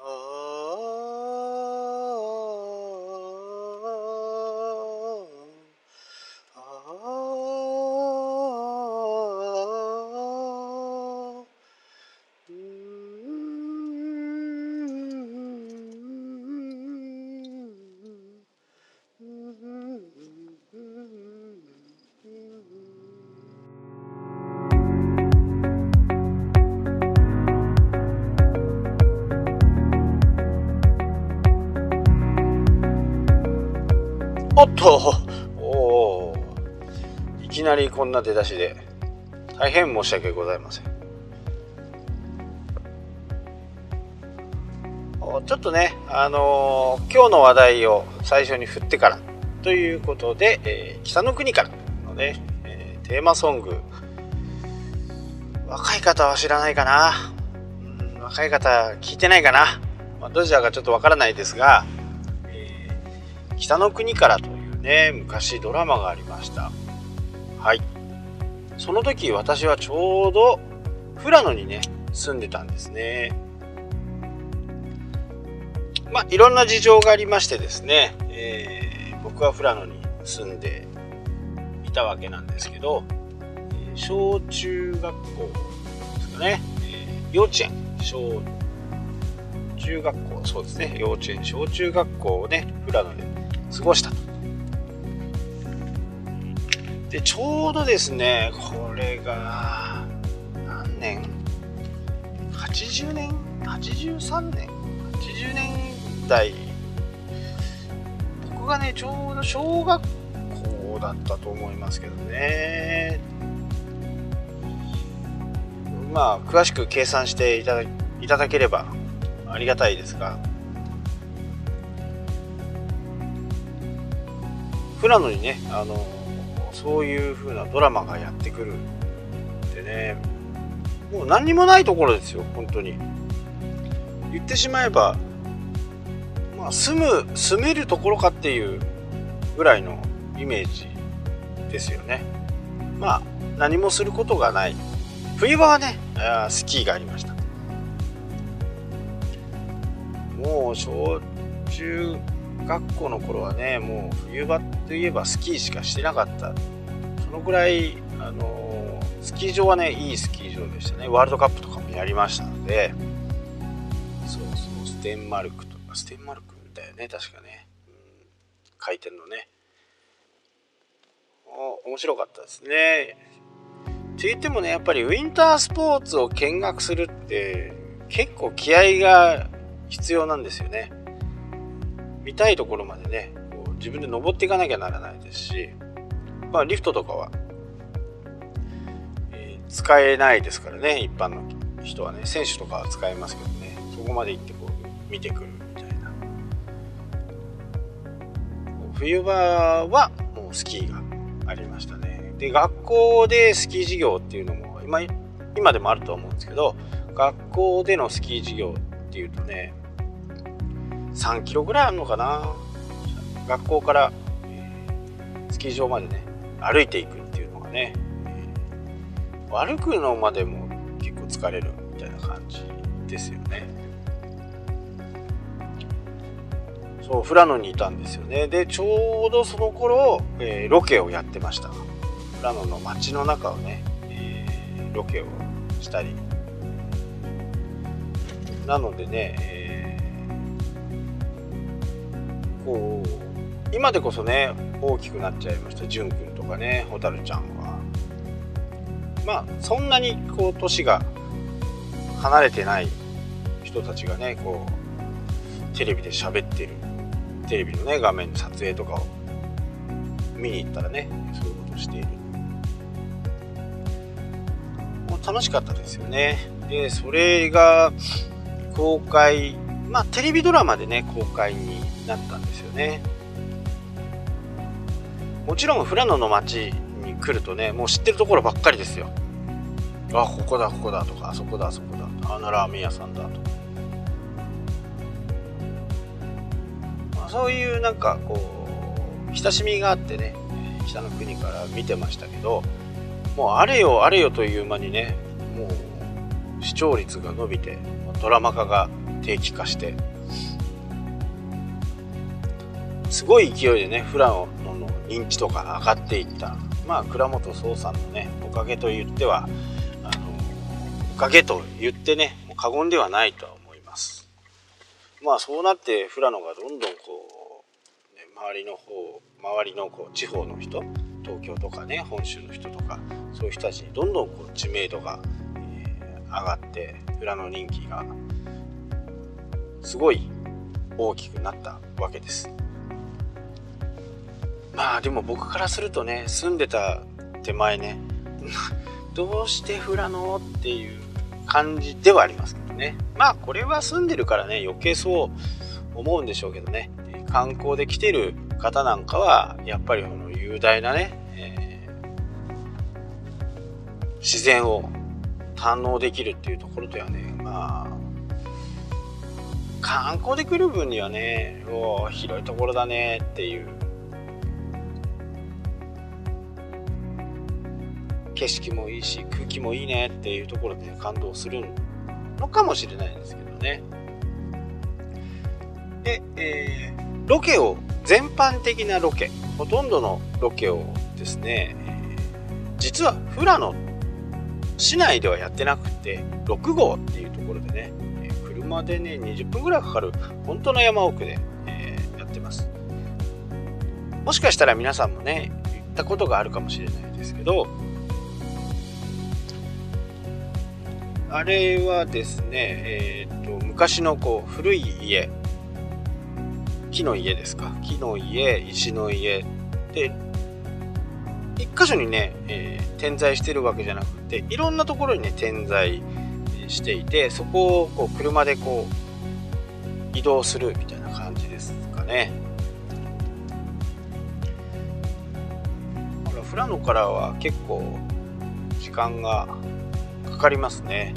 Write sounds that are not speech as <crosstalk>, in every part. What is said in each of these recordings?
Oh. おおいきなりこんな出だしで。大変申し訳ございません。ちょっとねあのー、今日の話題を最初に振ってからということで、えー、北の国からのね、えー、テーマソング。若い方は知らないかな、若い方聞いてないかな、まあ、どちらかちょっとわからないですが北の国からとね昔ドラマがありました。はい。その時私はちょうど富良野にね住んでたんですね。まあいろんな事情がありましてですね、えー、僕は富良野に住んでいたわけなんですけど、小中学校ですかね、えー、幼稚園。小中学校そうですね幼稚園。小中学校をね富良野で過ごしたと。で、ちょうどですね、これが、何年 ?80 年 ?83 年 ?80 年代。僕がね、ちょうど小学校だったと思いますけどね。まあ、詳しく計算していただいただければありがたいですが、富良野にねあのそういう風なドラマがやってくるってね。もう何にもないところですよ本当に。言ってしまえばまあ住む住めるところかっていうぐらいのイメージですよね。まあ何もすることがない。冬場はねスキーがありました。もう小中学校の頃はねもう冬場といえばスキーしかしてなかった。そのぐらいあのスキー場はねいいスキー場でしたね。ワールドカップとかもやりましたので。そうそう。ステンマルクとかステンマルクだよね確かね、うん、回転のね。面白かったですね。って言ってもねやっぱりウィンタースポーツを見学するって結構気合が必要なんですよね。見たいところまでねこう自分で登っていかなきゃならないですし、まあ、リフトとかは、えー、使えないですからね一般の人はね選手とかは使えますけどねそこまで行ってこう見てくるみたいな。冬場はもうスキーがありましたね。で学校でスキー授業っていうのも今今でもあると思うんですけど学校でのスキー授業っていうとね3キロぐらいあるのかな。学校から、えー、スキー場までね歩いていくっていうのがね、えー、歩くのまでも結構疲れるみたいな感じですよね。そう富良野にいたんですよね。でちょうどその頃、えー、ロケをやってました。富良野の街の中をね、えー、ロケをしたり。なのでね、えこう今でこそね大きくなっちゃいました。淳君とかね蛍ちゃんは。まあそんなにこう年が離れてない人たちがねこうテレビで喋ってる。テレビのね画面の撮影とかを見に行ったらねそういうことしている。もう楽しかったですよね。でそれが公開まあテレビドラマでね公開になったんですよね。もちろん富良野の町に来るとねもう知ってるところばっかりですよ。あここだここだとかあそこだあそこだ。あのラーメン屋さんだとか、まあ、そういうなんかこう親しみがあってね北の国から見てましたけどもうあれよあれよという間にねもう視聴率が伸びてドラマ化が定期化して。すごい勢いでね富良野の認知とか上がっていった。まあ倉本壮さんのねおかげと言ってはあのおかげと言ってねもう過言ではないとは思います。まあそうなって富良野がどんどんこう、ね、周りの方周りのこう地方の人東京とかね本州の人とかそういう人たちにどんどんこう知名度が、えー、上がって裏の人気がすごい大きくなったわけです。まあでも僕からするとね住んでた手前ね <laughs> どうして富良野っていう感じではありますけどね。まあこれは住んでるからね余計そう思うんでしょうけどね。観光で来てる方なんかはやっぱりこの雄大なね、えー、自然を堪能できるっていうところではねまあ観光で来る分にはねお広いところだねっていう。景色もいいし空気もいいねっていうところで感動するのかもしれないんですけどね。で、えー、ロケを全般的なロケほとんどのロケをですね、実は富良野市内ではやってなくて6号っていうところでね、車でね20分ぐらいかかる本当の山奥で、えー、やってます。もしかしたら皆さんもね行ったことがあるかもしれないですけどあれはですね、えーと昔のこう古い家。木の家ですか。木の家石の家。で一箇所にね、えー、点在してるわけじゃなくていろんなところにね点在してしていてそこをこう車でこう移動するみたいな感じですかね。富良野からは結構時間がかかりますね。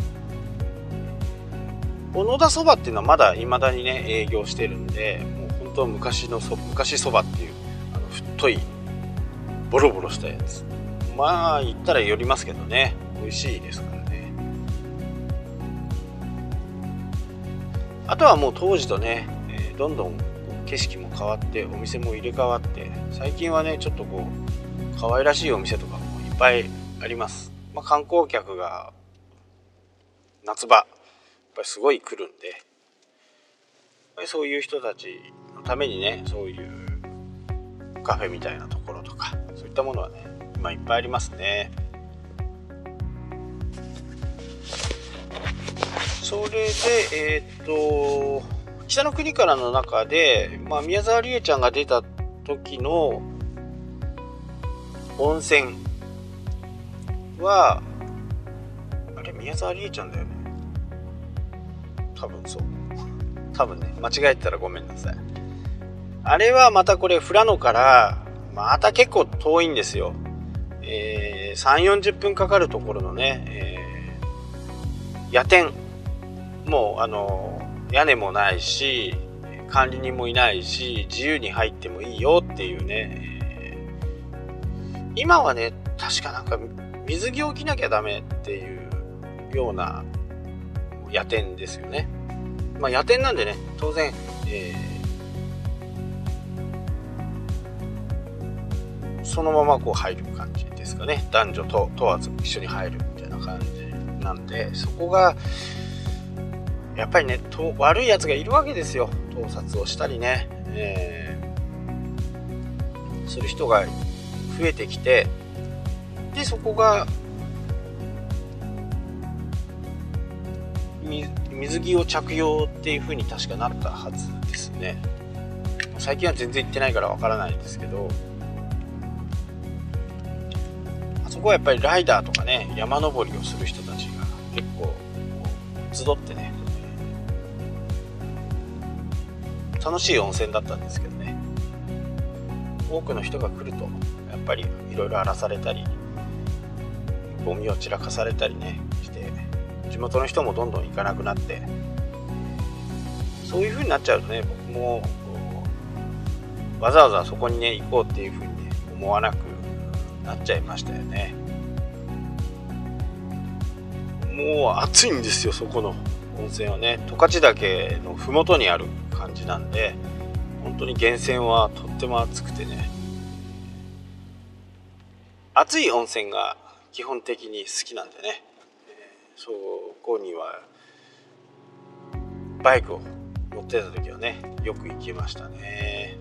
小野田そばっていうのはまだ未だにね営業してるんでと昔のそ昔そばっていうあの太いボロボロしたやつ。まあ言ったら寄りますけどね。美味しいですかあとはもう当時とね、えー、どんどん景色も変わってお店も入れ替わって最近はねちょっとこう可愛らしいお店とかもいっぱいあります、まあ、観光客が夏場やっぱりすごい来るんでそういう人たちのためにねそういうカフェみたいなところとかそういったものはね今いっぱいありますね。それでえー、っと北の国からの中で、まあ、宮沢りえちゃんが出た時の温泉はあれ宮沢りえちゃんだよね多分そう <laughs> 多分ね間違えたらごめんなさいあれはまたこれ富良野からまた結構遠いんですよ。えー、3、40分かかるところのね、えー、夜店。もうあの屋根もないし管理人もいないし自由に入ってもいいよっていうね、今はね確かなんか水着を着なきゃダメっていうような夜店ですよね。まあ夜店なんでね当然、えーそのままこう入る感じですかね男女と問わず一緒に入るみたいな感じなんでそこがやっぱりねと悪いやつがいるわけですよ。盗撮をしたりね、えー、する人が増えてきて。でそこが水着を着用っていう風に確かなったはずですね。最近は全然行ってないからわからないんですけど。あそこはやっぱりライダーとかね山登りをする人たちが結構集ってね楽しい温泉だったんですけどね。多くの人が来るとやっぱりいろいろ荒らされたりゴミを散らかされたりねして地元の人もどんどん行かなくなってそういう風になっちゃうとね僕もわざわざそこにね行こうっていう風にね思わなくなっちゃいましたよね。もう暑いんですよそこの温泉はね。十勝岳の麓にある感じなんで本当に源泉はとっても暑くてね。暑い温泉が基本的に好きなんでね、えー、そこにはバイクを乗ってた時はねよく行きましたね。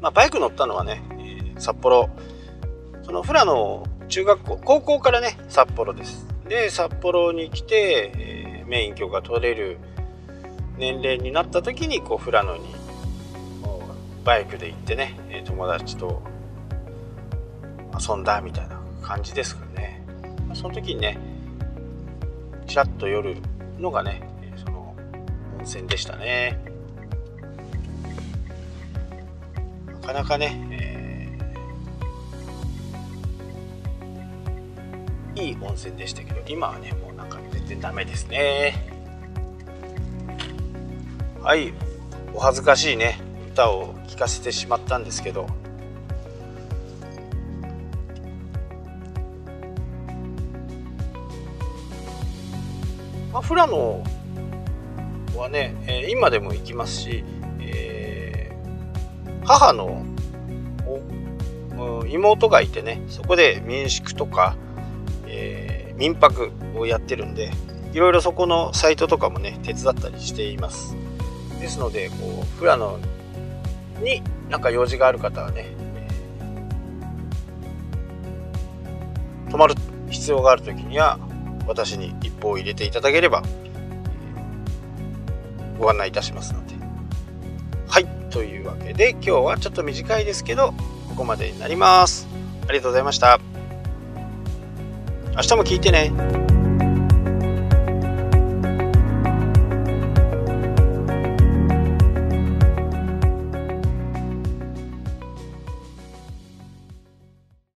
まあバイク乗ったのはね、えー、札幌。その富良野中学校高校からね札幌です。で札幌に来て、えー、免許が取れる年齢になった時にこう富良野にバイクで行ってね友達と遊んだみたいな感じですかね。その時にねちらっと夜のがねその温泉でしたね。なかなかね、えー、いい温泉でしたけど今はねもうなんか全然ダメですね。い。お恥ずかしいね。歌を聴かせてしまったんですけど。まあ、富良野はね、えー、今でも行きますし、えー、母の妹がいてねそこで民宿とか、えー、民泊をやってるんでいろいろそこのサイトとかもね手伝ったりしています。ですのでこう富良野になんか用事がある方はね、えー、泊まる必要がある時には私に一報を入れていただければご案内いたしますので。はいというわけで今日はちょっと短いですけどここまでになります。ありがとうございました。明日も聞いてね。